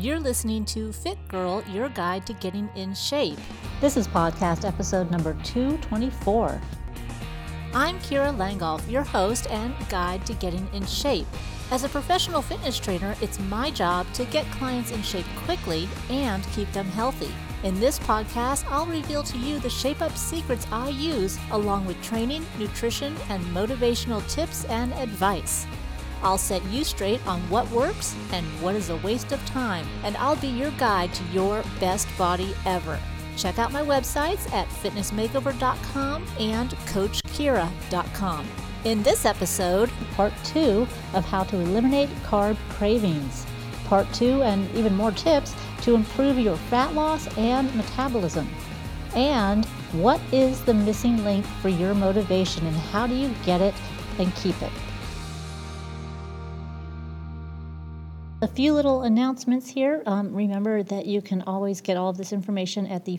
You're listening to Fit Girl, your guide to getting in shape. This is podcast episode number 224. I'm Kira Langolf, your host and guide to getting in shape. As a professional fitness trainer, it's my job to get clients in shape quickly and keep them healthy. In this podcast, I'll reveal to you the shape up secrets I use, along with training, nutrition, and motivational tips and advice. I'll set you straight on what works and what is a waste of time, and I'll be your guide to your best body ever. Check out my websites at fitnessmakeover.com and coachkira.com. In this episode, part two of how to eliminate carb cravings. Part two, and even more tips to improve your fat loss and metabolism. And what is the missing link for your motivation, and how do you get it and keep it? A few little announcements here. Um, remember that you can always get all of this information at the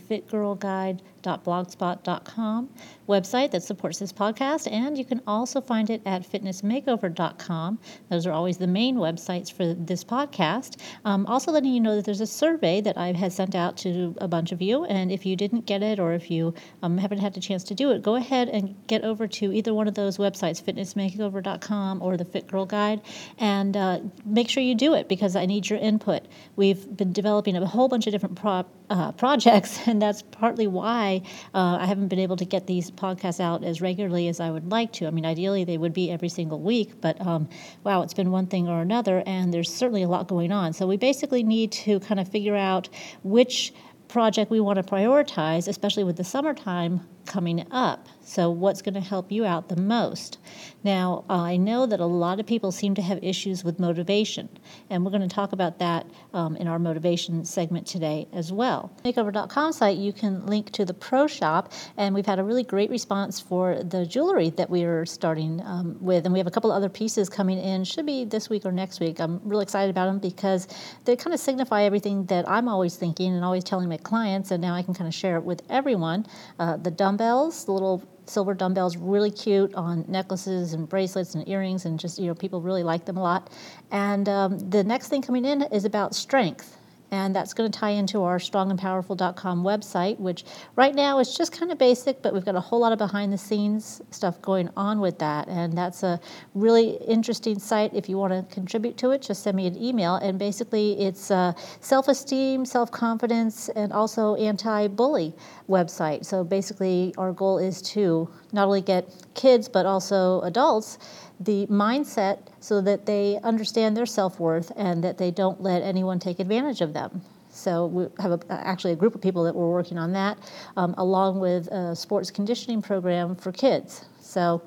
fitgirlguide.blogspot.com website that supports this podcast, and you can also find it at fitnessmakeover.com. Those are always the main websites for this podcast. Um, also, letting you know that there's a survey that I had sent out to a bunch of you, and if you didn't get it or if you um, haven't had the chance to do it, go ahead and get over to either one of those websites, fitnessmakeover.com or the Fit Girl Guide, and uh, make sure you do it because I need your input. We've been developing a whole bunch of different pro- uh, projects, and that's partly why uh, I haven't been able to get these podcasts out as regularly as I would like to. I mean, ideally they would be every single week, but um, wow, it's been one thing or another, and there's certainly a lot going on. So we basically need to kind of figure out which project we want to prioritize, especially with the summertime coming up. So, what's going to help you out the most? Now, I know that a lot of people seem to have issues with motivation, and we're going to talk about that um, in our motivation segment today as well. Makeover.com site, you can link to the Pro Shop, and we've had a really great response for the jewelry that we are starting um, with, and we have a couple other pieces coming in. Should be this week or next week. I'm really excited about them because they kind of signify everything that I'm always thinking and always telling my clients, and now I can kind of share it with everyone. Uh, the dumbbells, the little silver dumbbells, really cute on necklaces and bracelets and earrings, and just, you know, people really like them a lot. And um, the next thing coming in is about strength and that's going to tie into our strongandpowerful.com website, which right now is just kind of basic, but we've got a whole lot of behind the scenes stuff going on with that. And that's a really interesting site. If you want to contribute to it, just send me an email. And basically, it's a self esteem, self confidence, and also anti bully website. So basically, our goal is to not only get kids, but also adults the mindset so that they understand their self worth and that they don't let anyone take advantage of them. So we have a, actually a group of people that were working on that, um, along with a sports conditioning program for kids. So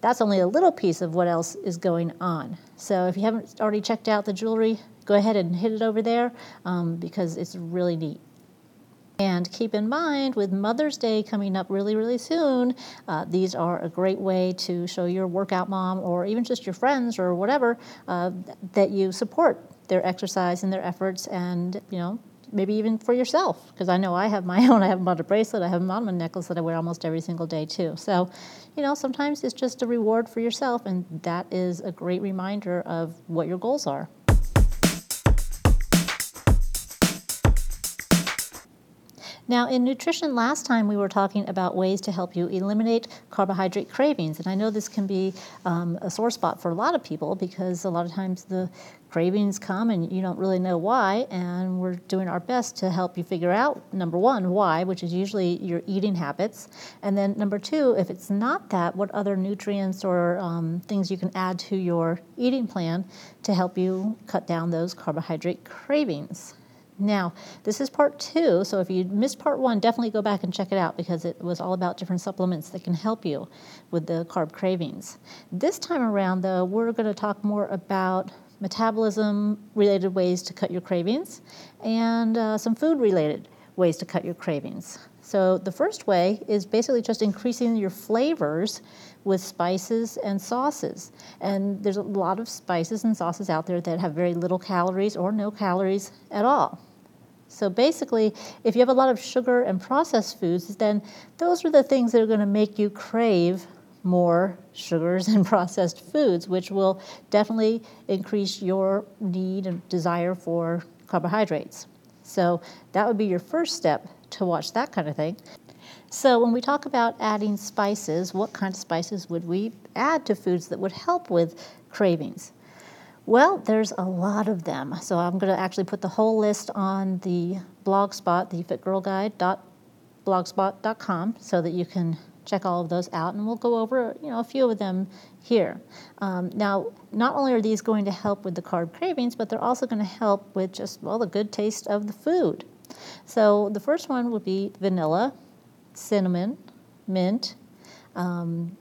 that's only a little piece of what else is going on. So if you haven't already checked out the jewelry, go ahead and hit it over there um, because it's really neat. And keep in mind, with Mother's Day coming up really, really soon, uh, these are a great way to show your workout mom or even just your friends or whatever uh, that you support their exercise and their efforts and, you know, maybe even for yourself. Because I know I have my own. I have a mother bracelet, I have a mama necklace that I wear almost every single day too. So, you know, sometimes it's just a reward for yourself, and that is a great reminder of what your goals are. Now, in nutrition, last time we were talking about ways to help you eliminate carbohydrate cravings. And I know this can be um, a sore spot for a lot of people because a lot of times the cravings come and you don't really know why. And we're doing our best to help you figure out number one, why, which is usually your eating habits. And then number two, if it's not that, what other nutrients or um, things you can add to your eating plan to help you cut down those carbohydrate cravings. Now, this is part two, so if you missed part one, definitely go back and check it out because it was all about different supplements that can help you with the carb cravings. This time around, though, we're going to talk more about metabolism related ways to cut your cravings and uh, some food related ways to cut your cravings. So, the first way is basically just increasing your flavors with spices and sauces. And there's a lot of spices and sauces out there that have very little calories or no calories at all. So basically, if you have a lot of sugar and processed foods, then those are the things that are going to make you crave more sugars and processed foods, which will definitely increase your need and desire for carbohydrates. So that would be your first step to watch that kind of thing. So when we talk about adding spices, what kind of spices would we add to foods that would help with cravings? Well, there's a lot of them. So I'm going to actually put the whole list on the blog spot, the fitgirlguide.blogspot.com, so that you can check all of those out, and we'll go over you know a few of them here. Um, now, not only are these going to help with the carb cravings, but they're also going to help with just well the good taste of the food. So the first one would be vanilla, cinnamon, mint. Um,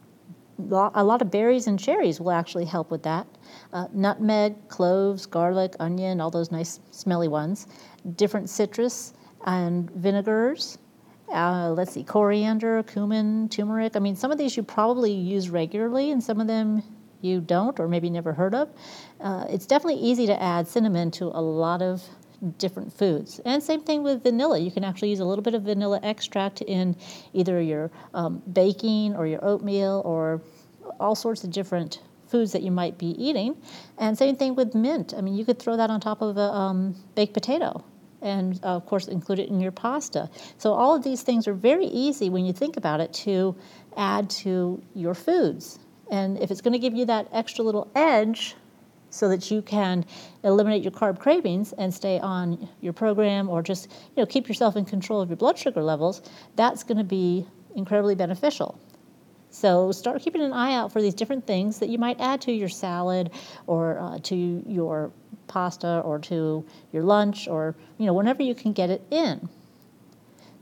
a lot of berries and cherries will actually help with that. Uh, nutmeg, cloves, garlic, onion, all those nice smelly ones. Different citrus and vinegars. Uh, let's see, coriander, cumin, turmeric. I mean, some of these you probably use regularly, and some of them you don't, or maybe never heard of. Uh, it's definitely easy to add cinnamon to a lot of different foods. And same thing with vanilla. You can actually use a little bit of vanilla extract in either your um, baking or your oatmeal or all sorts of different foods that you might be eating. And same thing with mint. I mean, you could throw that on top of a um, baked potato and uh, of course include it in your pasta. So all of these things are very easy when you think about it to add to your foods. And if it's going to give you that extra little edge so that you can eliminate your carb cravings and stay on your program or just you know keep yourself in control of your blood sugar levels that's going to be incredibly beneficial. So start keeping an eye out for these different things that you might add to your salad or uh, to your pasta or to your lunch or you know whenever you can get it in.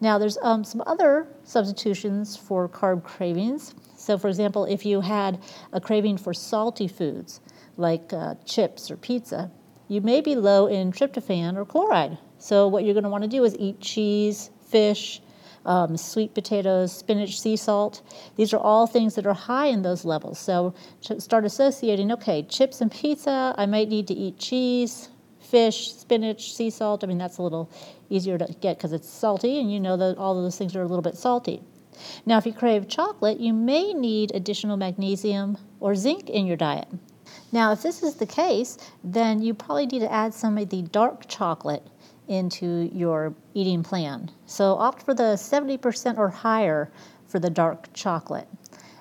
Now there's um, some other substitutions for carb cravings. So for example if you had a craving for salty foods like uh, chips or pizza, you may be low in tryptophan or chloride. So, what you're going to want to do is eat cheese, fish, um, sweet potatoes, spinach, sea salt. These are all things that are high in those levels. So, start associating okay, chips and pizza, I might need to eat cheese, fish, spinach, sea salt. I mean, that's a little easier to get because it's salty, and you know that all of those things are a little bit salty. Now, if you crave chocolate, you may need additional magnesium or zinc in your diet. Now, if this is the case, then you probably need to add some of the dark chocolate into your eating plan. So opt for the 70% or higher for the dark chocolate.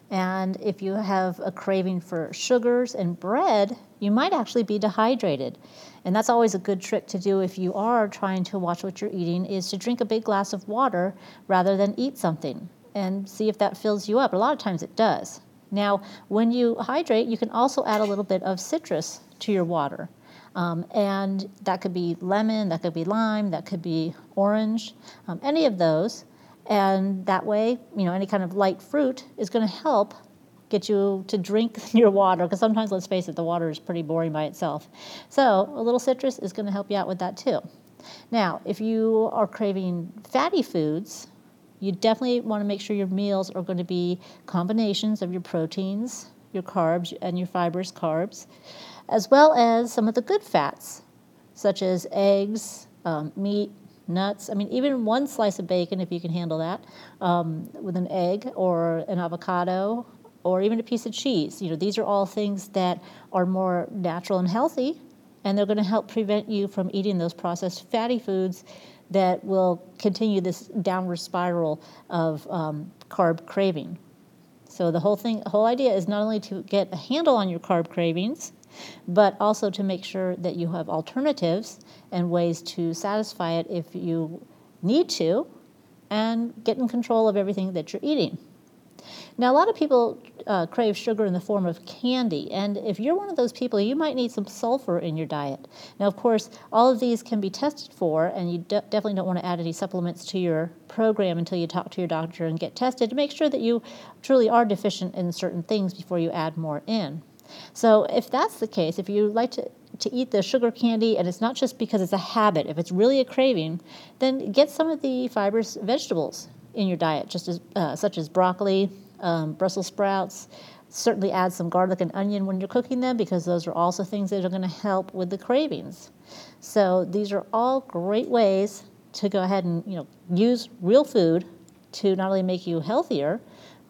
And if you have a craving for sugars and bread, you might actually be dehydrated. And that's always a good trick to do if you are trying to watch what you're eating is to drink a big glass of water rather than eat something and see if that fills you up. A lot of times it does. Now, when you hydrate, you can also add a little bit of citrus to your water. Um, and that could be lemon, that could be lime, that could be orange, um, any of those. And that way, you know, any kind of light fruit is going to help get you to drink your water because sometimes, let's face it, the water is pretty boring by itself. So, a little citrus is going to help you out with that too. Now, if you are craving fatty foods, you definitely want to make sure your meals are going to be combinations of your proteins, your carbs, and your fibrous carbs, as well as some of the good fats, such as eggs, um, meat, nuts. I mean, even one slice of bacon, if you can handle that, um, with an egg or an avocado or even a piece of cheese. You know, these are all things that are more natural and healthy, and they're going to help prevent you from eating those processed fatty foods that will continue this downward spiral of um, carb craving. So the whole thing, whole idea is not only to get a handle on your carb cravings, but also to make sure that you have alternatives and ways to satisfy it if you need to, and get in control of everything that you're eating. Now, a lot of people uh, crave sugar in the form of candy, and if you're one of those people, you might need some sulfur in your diet. Now, of course, all of these can be tested for, and you de- definitely don't want to add any supplements to your program until you talk to your doctor and get tested to make sure that you truly are deficient in certain things before you add more in. So, if that's the case, if you like to to eat the sugar candy and it's not just because it's a habit, if it's really a craving, then get some of the fibrous vegetables in your diet, just as uh, such as broccoli, um, Brussels sprouts. Certainly add some garlic and onion when you're cooking them because those are also things that are going to help with the cravings. So these are all great ways to go ahead and you know use real food to not only make you healthier,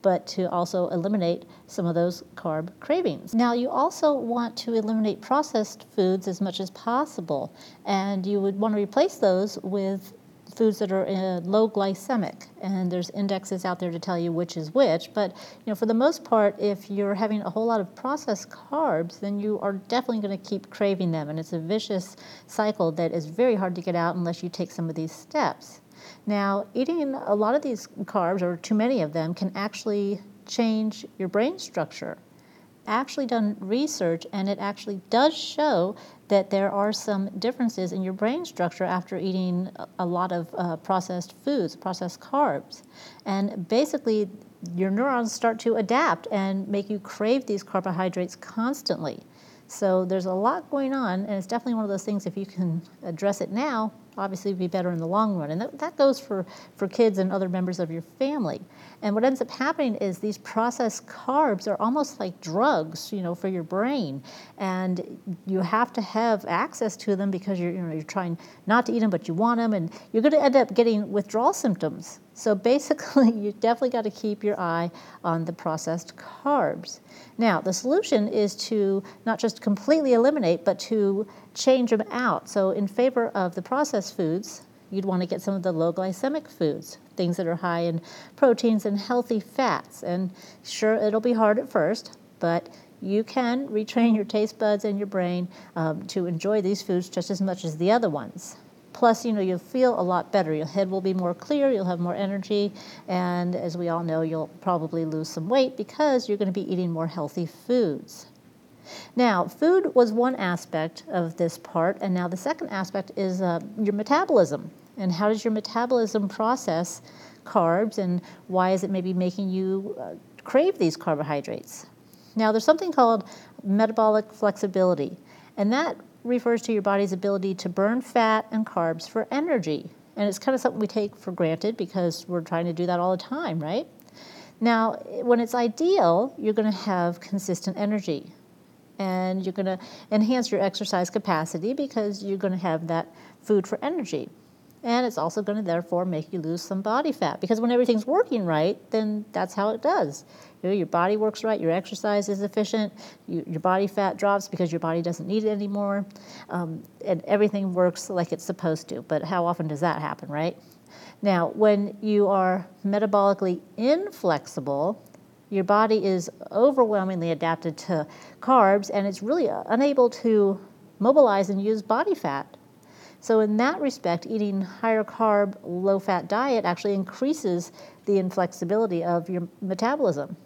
but to also eliminate some of those carb cravings. Now, you also want to eliminate processed foods as much as possible, and you would want to replace those with foods that are uh, low glycemic, and there's indexes out there to tell you which is which. But you know, for the most part, if you're having a whole lot of processed carbs, then you are definitely going to keep craving them, and it's a vicious cycle that is very hard to get out unless you take some of these steps. Now, eating a lot of these carbs, or too many of them, can actually change your brain structure actually done research and it actually does show that there are some differences in your brain structure after eating a lot of uh, processed foods, processed carbs. And basically, your neurons start to adapt and make you crave these carbohydrates constantly. So there's a lot going on, and it's definitely one of those things if you can address it now, obviously be better in the long run. And that, that goes for, for kids and other members of your family. And what ends up happening is these processed carbs are almost like drugs, you know, for your brain. And you have to have access to them because you're, you know, you're trying not to eat them, but you want them, and you're going to end up getting withdrawal symptoms. So basically, you definitely got to keep your eye on the processed carbs. Now, the solution is to not just completely eliminate, but to change them out. So, in favor of the processed foods, you'd want to get some of the low glycemic foods, things that are high in proteins and healthy fats. And sure, it'll be hard at first, but you can retrain your taste buds and your brain um, to enjoy these foods just as much as the other ones. Plus, you know, you'll feel a lot better. Your head will be more clear, you'll have more energy, and as we all know, you'll probably lose some weight because you're going to be eating more healthy foods. Now, food was one aspect of this part, and now the second aspect is uh, your metabolism. And how does your metabolism process carbs, and why is it maybe making you uh, crave these carbohydrates? Now, there's something called metabolic flexibility, and that refers to your body's ability to burn fat and carbs for energy. And it's kind of something we take for granted because we're trying to do that all the time, right? Now, when it's ideal, you're going to have consistent energy and you're going to enhance your exercise capacity because you're going to have that food for energy. And it's also going to therefore make you lose some body fat because when everything's working right, then that's how it does. You know, your body works right, your exercise is efficient, you, your body fat drops because your body doesn't need it anymore, um, and everything works like it's supposed to. But how often does that happen, right? Now, when you are metabolically inflexible, your body is overwhelmingly adapted to carbs and it's really unable to mobilize and use body fat. So, in that respect, eating higher carb, low fat diet actually increases the inflexibility of your metabolism.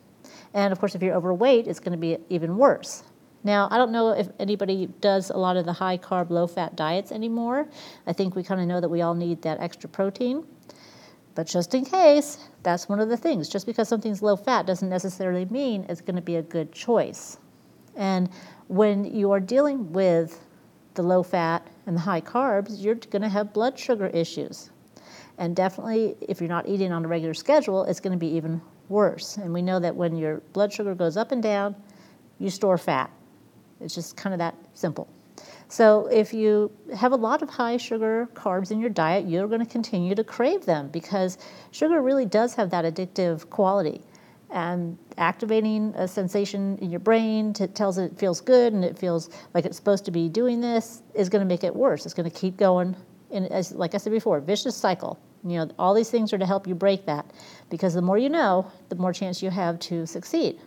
And of course, if you're overweight, it's going to be even worse. Now, I don't know if anybody does a lot of the high carb, low fat diets anymore. I think we kind of know that we all need that extra protein. But just in case, that's one of the things. Just because something's low fat doesn't necessarily mean it's going to be a good choice. And when you are dealing with the low fat and the high carbs, you're going to have blood sugar issues. And definitely, if you're not eating on a regular schedule, it's going to be even worse. And we know that when your blood sugar goes up and down, you store fat. It's just kind of that simple. So if you have a lot of high sugar carbs in your diet, you're going to continue to crave them because sugar really does have that addictive quality. And activating a sensation in your brain to, tells it it feels good and it feels like it's supposed to be doing this is going to make it worse. It's going to keep going. And as, like I said before, vicious cycle. You know, all these things are to help you break that because the more you know, the more chance you have to succeed.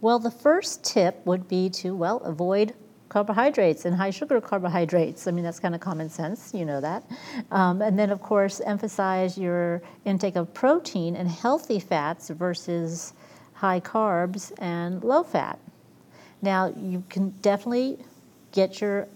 Well, the first tip would be to, well, avoid carbohydrates and high sugar carbohydrates. I mean, that's kind of common sense, you know that. Um, and then, of course, emphasize your intake of protein and healthy fats versus high carbs and low fat. Now, you can definitely get your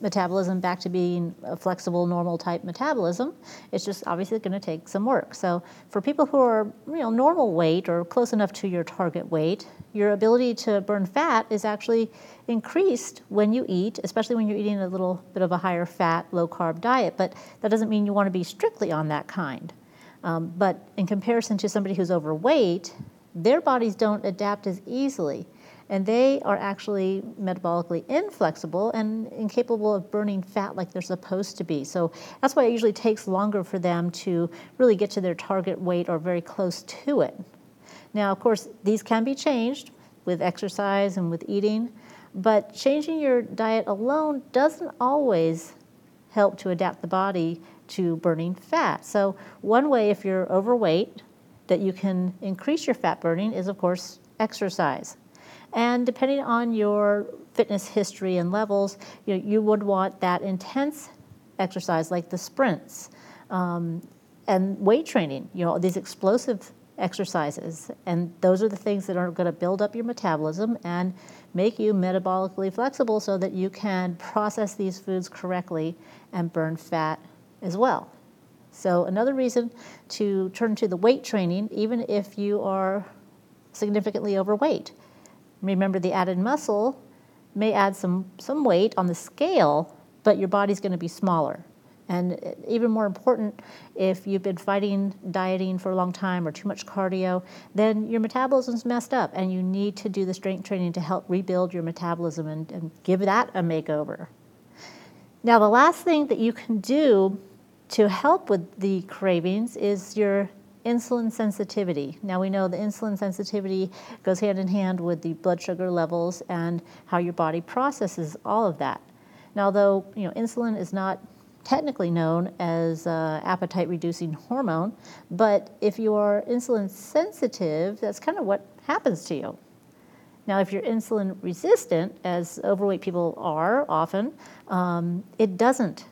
metabolism back to being a flexible, normal type metabolism. It's just obviously going to take some work. So, for people who are you know normal weight or close enough to your target weight, your ability to burn fat is actually increased when you eat, especially when you're eating a little bit of a higher fat, low carb diet. But that doesn't mean you want to be strictly on that kind. Um, but in comparison to somebody who's overweight, their bodies don't adapt as easily and they are actually metabolically inflexible and incapable of burning fat like they're supposed to be. So that's why it usually takes longer for them to really get to their target weight or very close to it. Now, of course, these can be changed with exercise and with eating, but changing your diet alone doesn't always help to adapt the body to burning fat. So, one way if you're overweight that you can increase your fat burning is, of course, exercise. And depending on your fitness history and levels, you, know, you would want that intense exercise like the sprints um, and weight training, you know, these explosive exercises. And those are the things that are going to build up your metabolism and make you metabolically flexible so that you can process these foods correctly and burn fat as well. So, another reason to turn to the weight training, even if you are significantly overweight. Remember, the added muscle may add some, some weight on the scale, but your body's going to be smaller. And uh, even more important, if you've been fighting dieting for a long time or too much cardio, then your metabolism's messed up and you need to do the strength training to help rebuild your metabolism and, and give that a makeover. Now, the last thing that you can do to help with the cravings is your insulin sensitivity. Now we know the insulin sensitivity goes hand in hand with the blood sugar levels and how your body processes all of that. Now, although you know insulin is not technically known as uh, appetite reducing hormone, but if you are insulin sensitive, that's kind of what happens to you. Now, if you're insulin resistant, as overweight people are often, um, it doesn't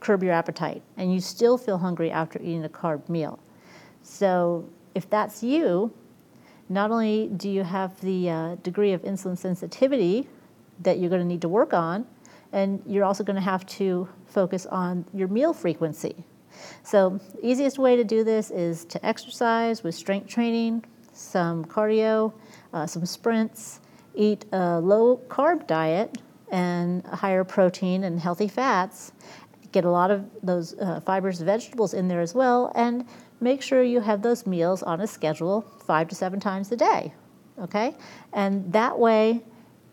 curb your appetite and you still feel hungry after eating a carb meal. So, if that's you, not only do you have the uh, degree of insulin sensitivity that you're going to need to work on, and you're also going to have to focus on your meal frequency. So, easiest way to do this is to exercise with strength training, some cardio, uh, some sprints, eat a low carb diet and higher protein and healthy fats, get a lot of those uh, fibers, vegetables in there as well, and make sure you have those meals on a schedule five to seven times a day. Okay? And that way,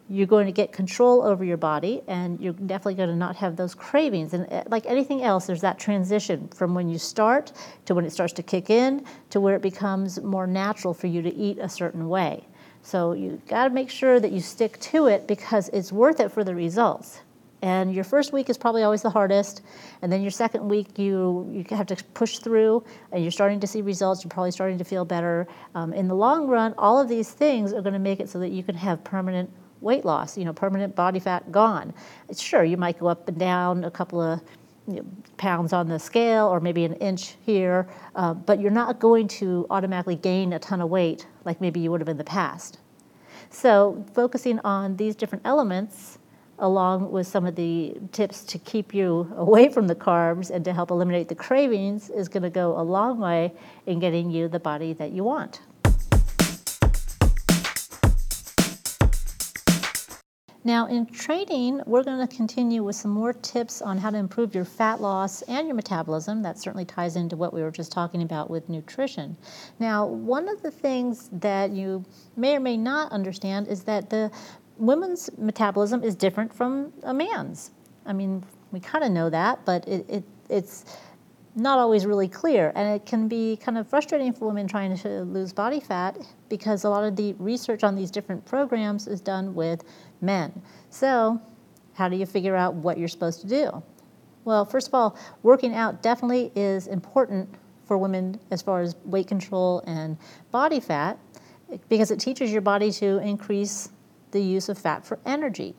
you're going to get control over your body and you're definitely going to not have those cravings. And uh, like anything else, there's that transition from when you start to when it starts to kick in to where it becomes more natural for you to eat a certain way. So you got to make sure that you stick to it because it's worth it for the results. And your first week is probably always the hardest, and then your second week you you have to push through, and you're starting to see results. You're probably starting to feel better. Um, in the long run, all of these things are going to make it so that you can have permanent weight loss. You know, permanent body fat gone. Sure, you might go up and down a couple of pounds on the scale, or maybe an inch here, uh, but you're not going to automatically gain a ton of weight like maybe you would have in the past. So, focusing on these different elements along with some of the tips to keep you away from the carbs and to help eliminate the cravings, is going to go a long way in getting you the body that you want. Now, in training, we're going to continue with some more tips on how to improve your fat loss and your metabolism. That certainly ties into what we were just talking about with nutrition. Now, one of the things that you may or may not understand is that the women's metabolism is different from a man's. I mean, we kind of know that, but it, it, it's not always really clear. And it can be kind of frustrating for women trying to lose body fat because a lot of the research on these different programs is done with men. So, how do you figure out what you're supposed to do? Well, first of all, working out definitely is important for women as far as weight control and body fat because it teaches your body to increase the use of fat for energy.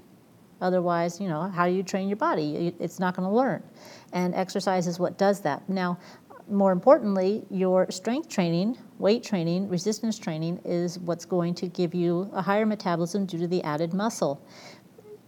Otherwise, you know, how do you train your body? It's not going to learn. And exercise is what does that. Now, more importantly, your strength training, weight training, resistance training is what's going to give you a higher metabolism due to the added muscle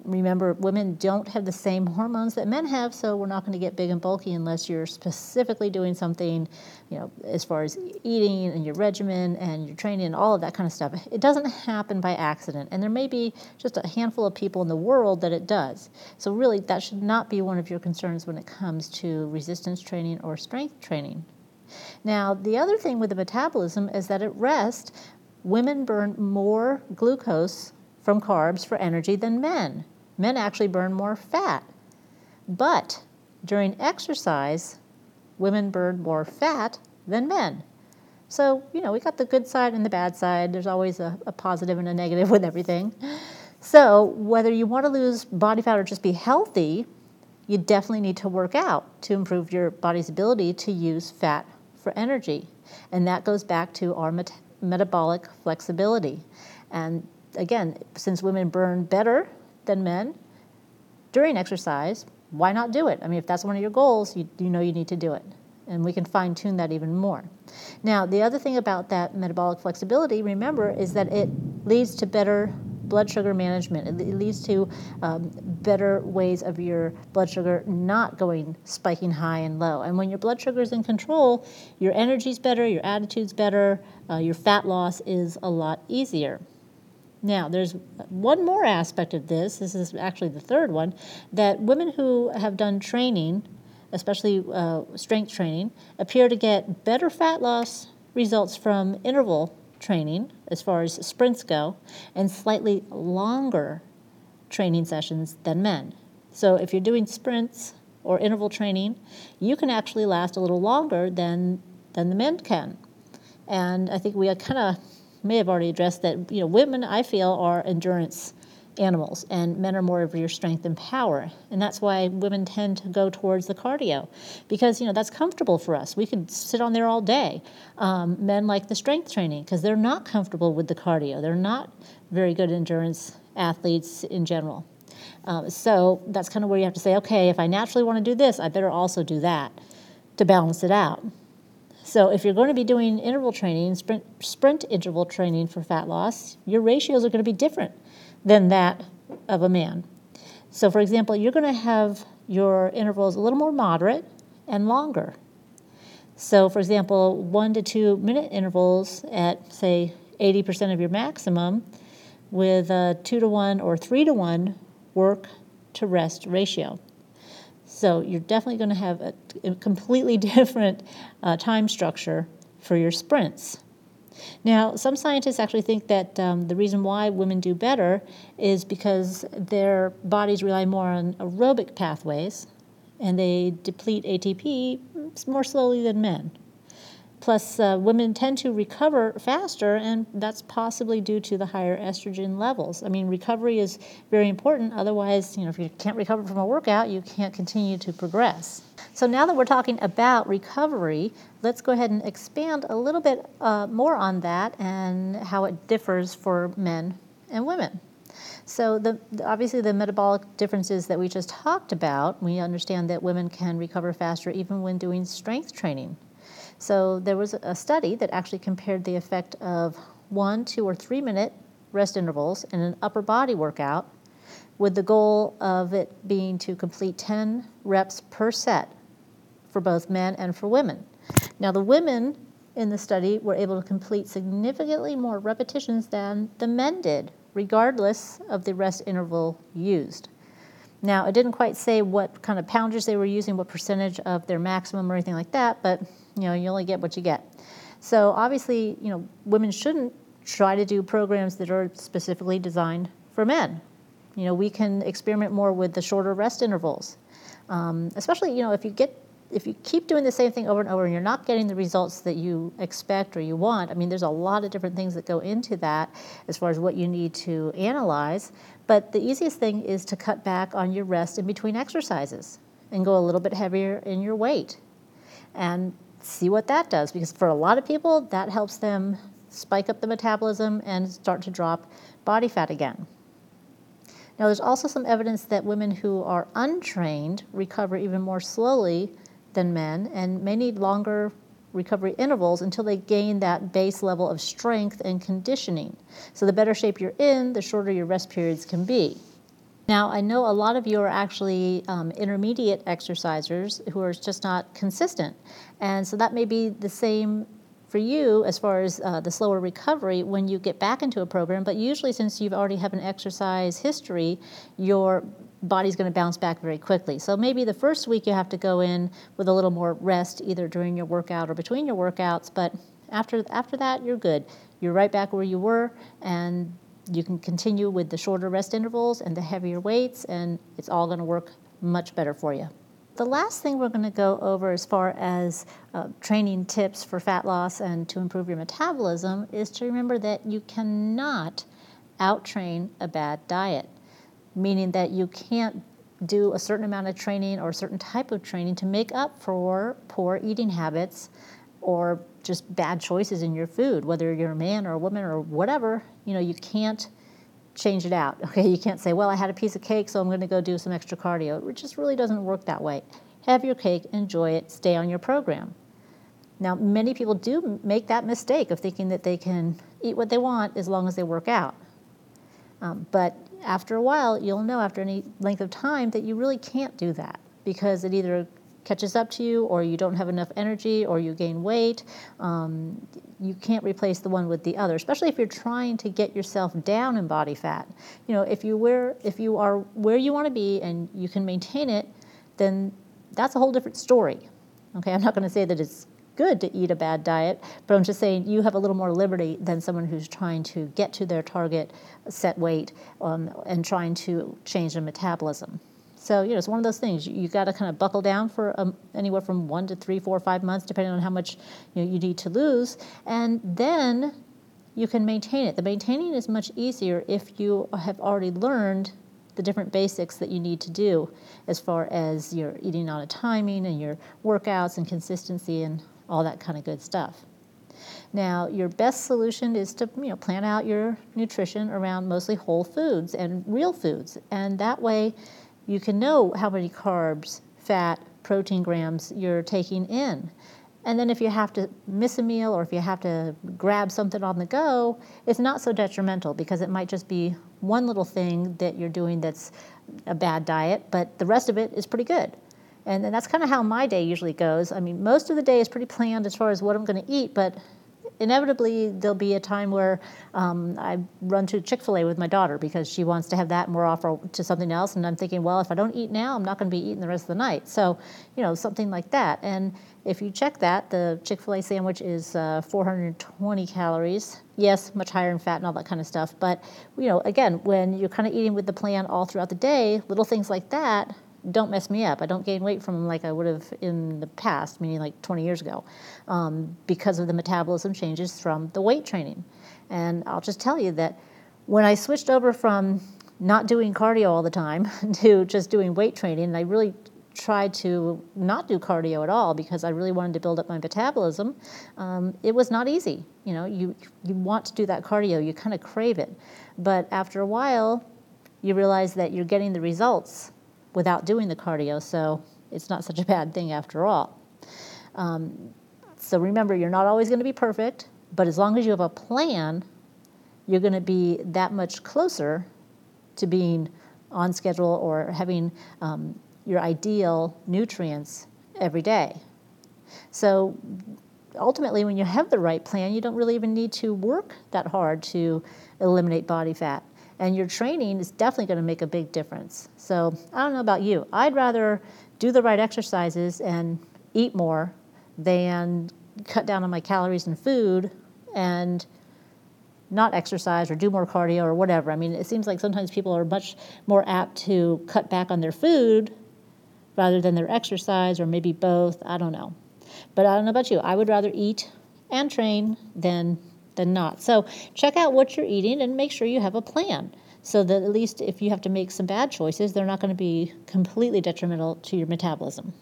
remember, women don't have the same hormones that men have, so we're not going to get big and bulky unless you're specifically doing something, you know, as far as eating and your regimen and your training and all of that kind of stuff. It doesn't happen by accident, and there may be just a handful of people in the world that it does. So, really, that should not be one of your concerns when it comes to resistance training or strength training. Now, the other thing with the metabolism is that at rest, women burn more glucose from carbs for energy than men. Men actually burn more fat. But during exercise, women burn more fat than men. So, you know, we got the good side and the bad side. There's always a, a positive and a negative with everything. So, whether you want to lose body fat or just be healthy, you definitely need to work out to improve your body's ability to use fat for energy. And that goes back to our met- metabolic flexibility. And again, since women burn better than men during exercise, why not do it? I mean, if that's one of your goals, you, you know you need to do it. And we can fine tune that even more. Now, the other thing about that metabolic flexibility, remember, is that it leads to better blood sugar management. It leads to um, better ways of your blood sugar not going spiking high and low. And when your blood sugar is in control, your energy's better, your attitude's better, uh, your fat loss is a lot easier. Now, there's one more aspect of this, this is actually the third one, that women who have done training, especially uh, strength training, appear to get better fat loss results from interval training as far as sprints go and slightly longer training sessions than men. So if you're doing sprints or interval training, you can actually last a little longer than than the men can. And I think we are kind of may have already addressed that you know women I feel are endurance animals and men are more of your strength and power. And that's why women tend to go towards the cardio because you know that's comfortable for us. We could sit on there all day. Um, men like the strength training because they're not comfortable with the cardio. They're not very good endurance athletes in general. Um, so that's kind of where you have to say okay if i naturally want to do this i better also do that to balance it out so if you're going to be doing interval training, sprint, sprint interval training for fat loss, your ratios are going to be different than that of a man. So for example, you're going to have your intervals a little more moderate and longer. So for example, one to two minute intervals at say 80% of your maximum with a two to one or three to one work to rest ratio. So you're definitely going to have a, completely different uh, time structure for your sprints. Now, some scientists actually think that um, the reason why women do better is because their bodies rely more on aerobic pathways and they deplete ATP more slowly than men. Plus, uh, women tend to recover faster, and that's possibly due to the higher estrogen levels. I mean, recovery is very important. Otherwise, you know, if you can't recover from a workout, you can't continue to progress. So now that we're talking about recovery, let's go ahead and expand a little bit uh, more on that and how it differs for men and women. So the, obviously the metabolic differences that we just talked about, we understand that women can recover faster even when doing strength training. So there was a study that actually compared the effect of one, two, or three minute rest intervals in an upper body workout with the goal of it being to complete 10 reps per set for both men and for women. Now, the women in the study were able to complete significantly more repetitions than the men did, regardless of the rest interval used. Now, it didn't quite say what kind of poundage they were using, what percentage of their maximum or anything like that, but you know, you only get what you get. So obviously, you know, women shouldn't try to do programs that are specifically designed for men. You know, we can experiment more with the shorter rest intervals, um, especially you know if you get if you keep doing the same thing over and over and you're not getting the results that you expect or you want. I mean, there's a lot of different things that go into that as far as what you need to analyze. But the easiest thing is to cut back on your rest in between exercises and go a little bit heavier in your weight. And see what that does because for a lot of people, that helps them spike up the metabolism and start to drop body fat again. Now, there's also some evidence that women who are untrained recover even more slowly than men and may need longer recovery intervals until they gain that base level of strength and conditioning. So, the better shape you're in, the shorter your rest periods can be. Now, I know a lot of you are actually um, intermediate exercisers who are just not consistent. And so that may be the same for you as far as uh, the slower recovery when you get back into a program. But usually, since you've already have an exercise history, your body's going to bounce back very quickly. So maybe the first week you have to go in with a little more rest, either during your workout or between your workouts. But after after that, you're good. You're right back where you were, and you can continue with the shorter rest intervals and the heavier weights, and it's all going to work much better for you. the last thing we're going to go over as far as uh, training tips for fat loss and to improve your metabolism is to remember that you cannot outtrain a bad diet, meaning that you can't do a certain amount of training or a certain type of training to make up for poor eating habits or just bad choices in your food, whether you're a man or a woman or whatever, you know, you can't change it out. Okay, you can't say, well, I had a piece of cake, so I'm going to go do some extra cardio. It just really doesn't work that way. Have your cake, enjoy it, stay on your program. Now, many people do make that mistake of thinking that they can eat what they want as long as they work out. Um, but after a while, you'll know after any length of time that you really can't do that because it either catches up to you or you don't have enough energy or you gain weight. Um, you can't replace the one with the other, especially if you're trying to get yourself down in body fat. You know, if you where if you are where you want to be and you can maintain it, then that's a whole different story. Okay, I'm not going to say that it's good to eat a bad diet, but I'm just saying you have a little more liberty than someone who's trying to get to their target set weight um, and trying to change their metabolism. So, you know, it's one of those things. You, you got to kind of buckle down for um, anywhere from one to three, four, five months, depending on how much you, know, you need to lose. And then you can maintain it. The maintaining is much easier if you have already learned the different basics that you need to do as far as your eating on a timing and your workouts and consistency and all that kind of good stuff. Now, your best solution is to you know plan out your nutrition around mostly whole foods and real foods, and that way you can know how many carbs, fat, protein grams you're taking in. And then if you have to miss a meal or if you have to grab something on the go, it's not so detrimental because it might just be one little thing that you're doing that's a bad diet, but the rest of it is pretty good. And, and that's kind of how my day usually goes. I mean, most of the day is pretty planned as far as what I'm going to eat, but inevitably there'll be a time where um, I run to Chick fil A with my daughter because she wants to have that and we're off to something else. And I'm thinking, well, if I don't eat now, I'm not going to be eating the rest of the night. So, you know, something like that. And if you check that, the Chick fil A sandwich is uh, 420 calories. Yes, much higher in fat and all that kind of stuff. But, you know, again, when you're kind of eating with the plan all throughout the day, little things like that don't mess me up. I don't gain weight from them like I would have in the past, meaning like 20 years ago, um, because of the metabolism changes from the weight training. And I'll just tell you that when I switched over from not doing cardio all the time to just doing weight training, and I really tried to not do cardio at all because I really wanted to build up my metabolism. Um, it was not easy. You know, you you want to do that cardio, you kind of crave it, but after a while, you realize that you're getting the results without doing the cardio, so it's not such a bad thing after all. Um, so remember, you're not always going to be perfect, but as long as you have a plan, you're going to be that much closer to being on schedule or having um, your ideal nutrients every day. So ultimately, when you have the right plan, you don't really even need to work that hard to eliminate body fat and your training is definitely going to make a big difference. So I don't know about you. I'd rather do the right exercises and eat more than cut down on my calories and food and not exercise or do more cardio or whatever. I mean, it seems like sometimes people are much more apt to cut back on their food rather than their exercise or maybe both. I don't know. But I don't know about you. I would rather eat and train than than not. So check out what you're eating and make sure you have a plan so that at least if you have to make some bad choices, they're not going to be completely detrimental to your metabolism.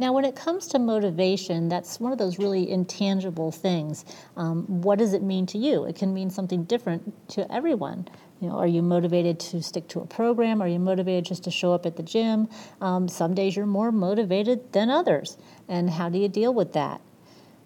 Now, when it comes to motivation, that's one of those really intangible things. Um, what does it mean to you? It can mean something different to everyone. You know, are you motivated to stick to a program? Are you motivated just to show up at the gym? Um, some days you're more motivated than others. And how do you deal with that?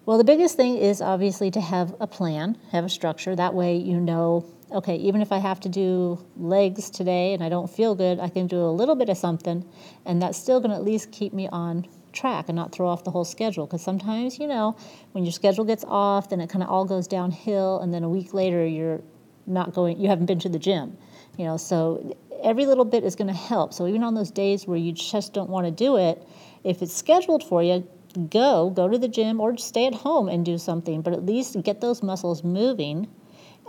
Well, the biggest thing is obviously to have a plan, have a structure. That way you know, okay, even if I have to do legs today and I don't feel good, I can do a little bit of something, and that's still going to at least keep me on track and not throw off the whole schedule. Because sometimes, you know, when your schedule gets off, then it kind of all goes downhill, and then a week later you're not going, you haven't been to the gym. You know, so every little bit is going to help. So even on those days where you just don't want to do it, if it's scheduled for you, go, go to the gym or stay at home and do something, but at least get those muscles moving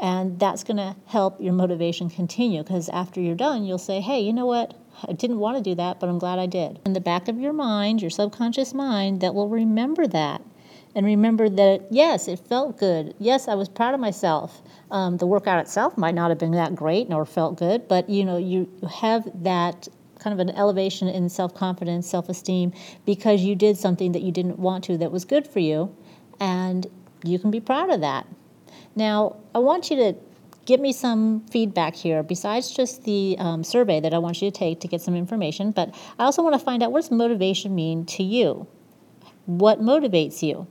And that's going to help your motivation continue because after you're done, you'll say, hey, you know what? I didn't want to do that, but I'm glad I did. In the back of your mind, your subconscious mind, that will remember that. And remember that, yes, it felt good. Yes, I was proud of myself. Um, the workout itself might not have been that great nor felt good, but you know, you have that kind of an elevation in self confidence, self esteem, because you did something that you didn't want to that was good for you, and you can be proud of that. Now, I want you to give me some feedback here besides just the um, survey that I want you to take to get some information, but I also want to find out what does motivation mean to you? What motivates you?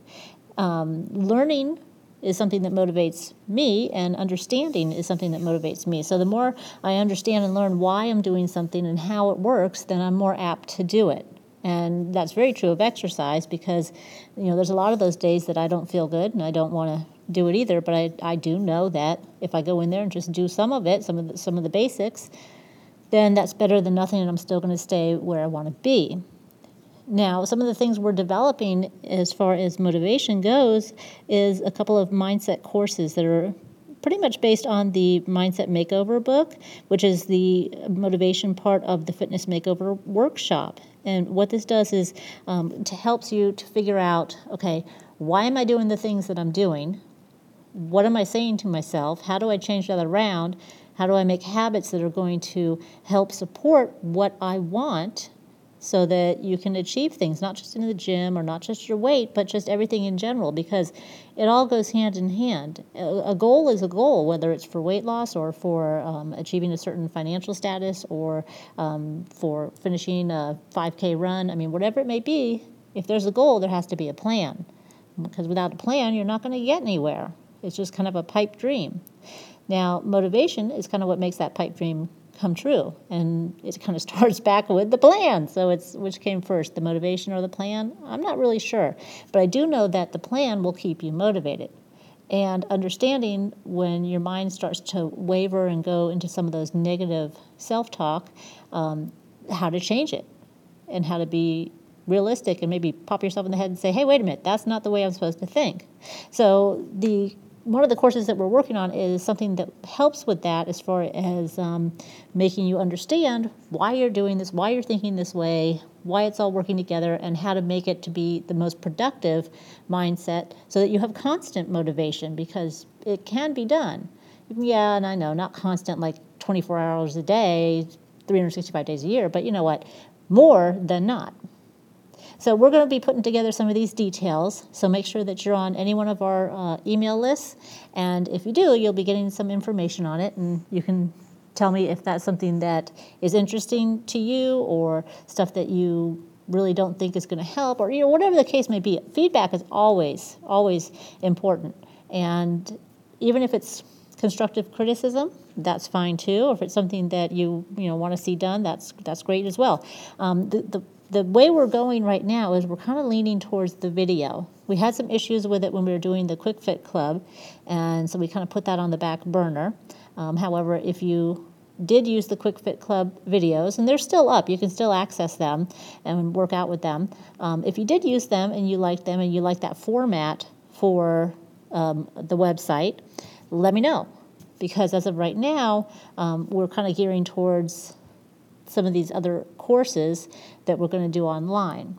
Um, learning is something that motivates me, and understanding is something that motivates me. So the more I understand and learn why I'm doing something and how it works, then I'm more apt to do it. And that's very true of exercise because, you know, there's a lot of those days that I don't feel good and I don't want to do it either. But I, I do know that if I go in there and just do some of it, some of the, some of the basics, then that's better than nothing, and I'm still going to stay where I want to be. Now, some of the things we're developing as far as motivation goes is a couple of mindset courses that are pretty much based on the Mindset Makeover book, which is the motivation part of the Fitness Makeover workshop. And what this does is um, to helps you to figure out, okay, why am I doing the things that I'm doing? What am I saying to myself? How do I change that around? How do I make habits that are going to help support what I want so that you can achieve things, not just in the gym or not just your weight, but just everything in general, because it all goes hand in hand. A goal is a goal, whether it's for weight loss or for um, achieving a certain financial status or um, for finishing a 5K run. I mean, whatever it may be, if there's a goal, there has to be a plan. Because without a plan, you're not going to get anywhere. It's just kind of a pipe dream. Now, motivation is kind of what makes that pipe dream come true. And it kind of starts back with the plan. So it's which came first, the motivation or the plan? I'm not really sure. But I do know that the plan will keep you motivated. And understanding when your mind starts to waver and go into some of those negative self talk, um, how to change it and how to be realistic and maybe pop yourself in the head and say, hey, wait a minute, that's not the way I'm supposed to think. So the one of the courses that we're working on is something that helps with that as far as um, making you understand why you're doing this, why you're thinking this way, why it's all working together, and how to make it to be the most productive mindset so that you have constant motivation because it can be done. Yeah, and I know, not constant like 24 hours a day, 365 days a year, but you know what? More than not. So we're going to be putting together some of these details. So make sure that you're on any one of our uh, email lists. And if you do, you'll be getting some information on it. And you can tell me if that's something that is interesting to you or stuff that you really don't think is going to help or you know whatever the case may be feedback is always always important and even if it's constructive criticism that's fine too or if it's something that you you know want to see done that's that's great as well um, the, the the way we're going right now is we're kind of leaning towards the video. We had some issues with it when we were doing the Quick Fit Club, and so we kind of put that on the back burner. Um, however, if you did use the Quick Fit Club videos, and they're still up, you can still access them and work out with them. Um, if you did use them and you liked them and you like that format for um, the website, let me know. Because as of right now, um, we're kind of gearing towards some of these other courses that we're going to do online.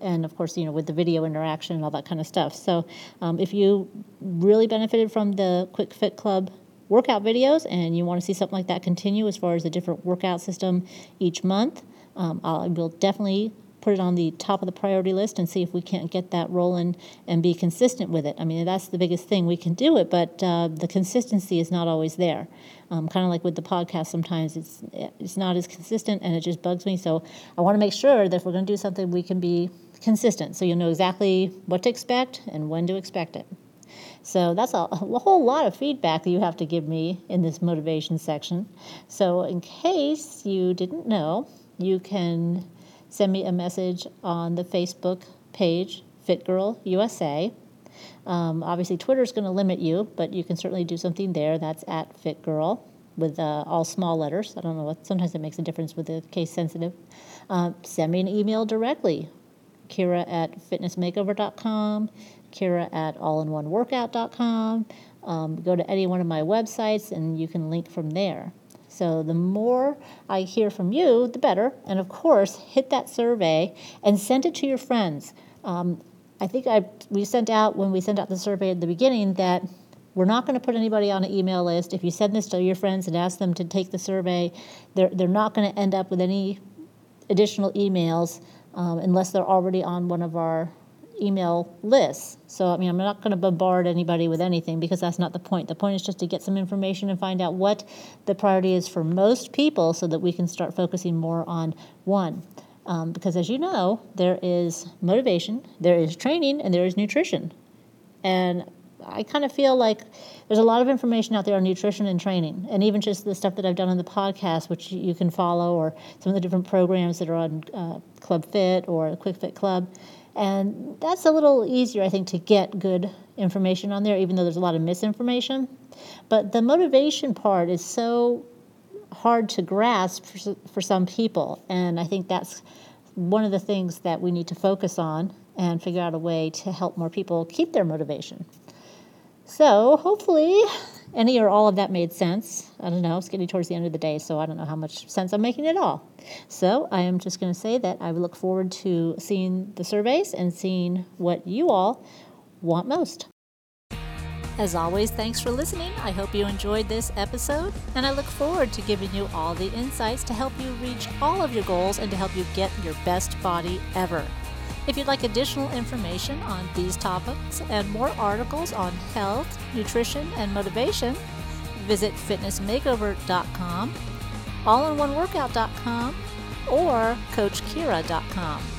And of course you know with the video interaction and all that kind of stuff. So um, if you really benefited from the quick fit club workout videos and you want to see something like that continue as far as a different workout system each month um, i will definitely put it on the top of the priority list and see if we can't get that rolling and be consistent with it. I mean, that's the biggest thing. We can do it, but uh, the consistency is not always there. Um, kind of like with the podcast, sometimes it's it's not as consistent, and it just bugs me. So I want to make sure that if we're going to do something, we can be consistent, so you'll know exactly what to expect and when to expect it. So that's a, a, whole lot of feedback that you have to give me in this motivation section. So, in case you didn't know, you can send me a message on the Facebook page, Fit Girl USA. Um, obviously, Twitter is going to limit you, but you can certainly do something there. That's at Fit Girl with uh, all small letters. I don't know what, sometimes it makes a difference with the case sensitive. Uh, send me an email directly, Kira at fitnessmakeover.com, Kira at allinoneworkout.com. um, go to any one of my websites and you can link from there. So the more I hear from you, the better. And of course, hit that survey and send it to your friends. Um, I think I we sent out when we sent out the survey at the beginning that we're not going to put anybody on an email list. If you send this to your friends and ask them to take the survey, they're they're not going to end up with any additional emails um, unless they're already on one of our email lists. So, I mean, I'm not going to bombard anybody with anything because that's not the point. The point is just to get some information and find out what the priority is for most people so that we can start focusing more on one. Um, because as you know, there is motivation, there is training, and there is nutrition. And I kind of feel like there's a lot of information out there on nutrition and training, and even just the stuff that I've done on the podcast, which you can follow, or some of the different programs that are on uh, Club Fit or Quick Fit Club. And that's a little easier, I think, to get good information on there, even though there's a lot of misinformation. But the motivation part is so hard to grasp for, for some people. And I think that's one of the things that we need to focus on and figure out a way to help more people keep their motivation. So hopefully, any or all of that made sense. I don't know, it's getting towards the end of the day, so I don't know how much sense I'm making at all. So I am just going to say that I look forward to seeing the surveys and seeing what you all want most. As always, thanks for listening. I hope you enjoyed this episode, and I look forward to giving you all the insights to help you reach all of your goals and to help you get your best body ever. If you'd like additional information on these topics and more articles on health, nutrition, and motivation, visit fitnessmakeover.com, allinOneWorkout.com, or CoachKira.com.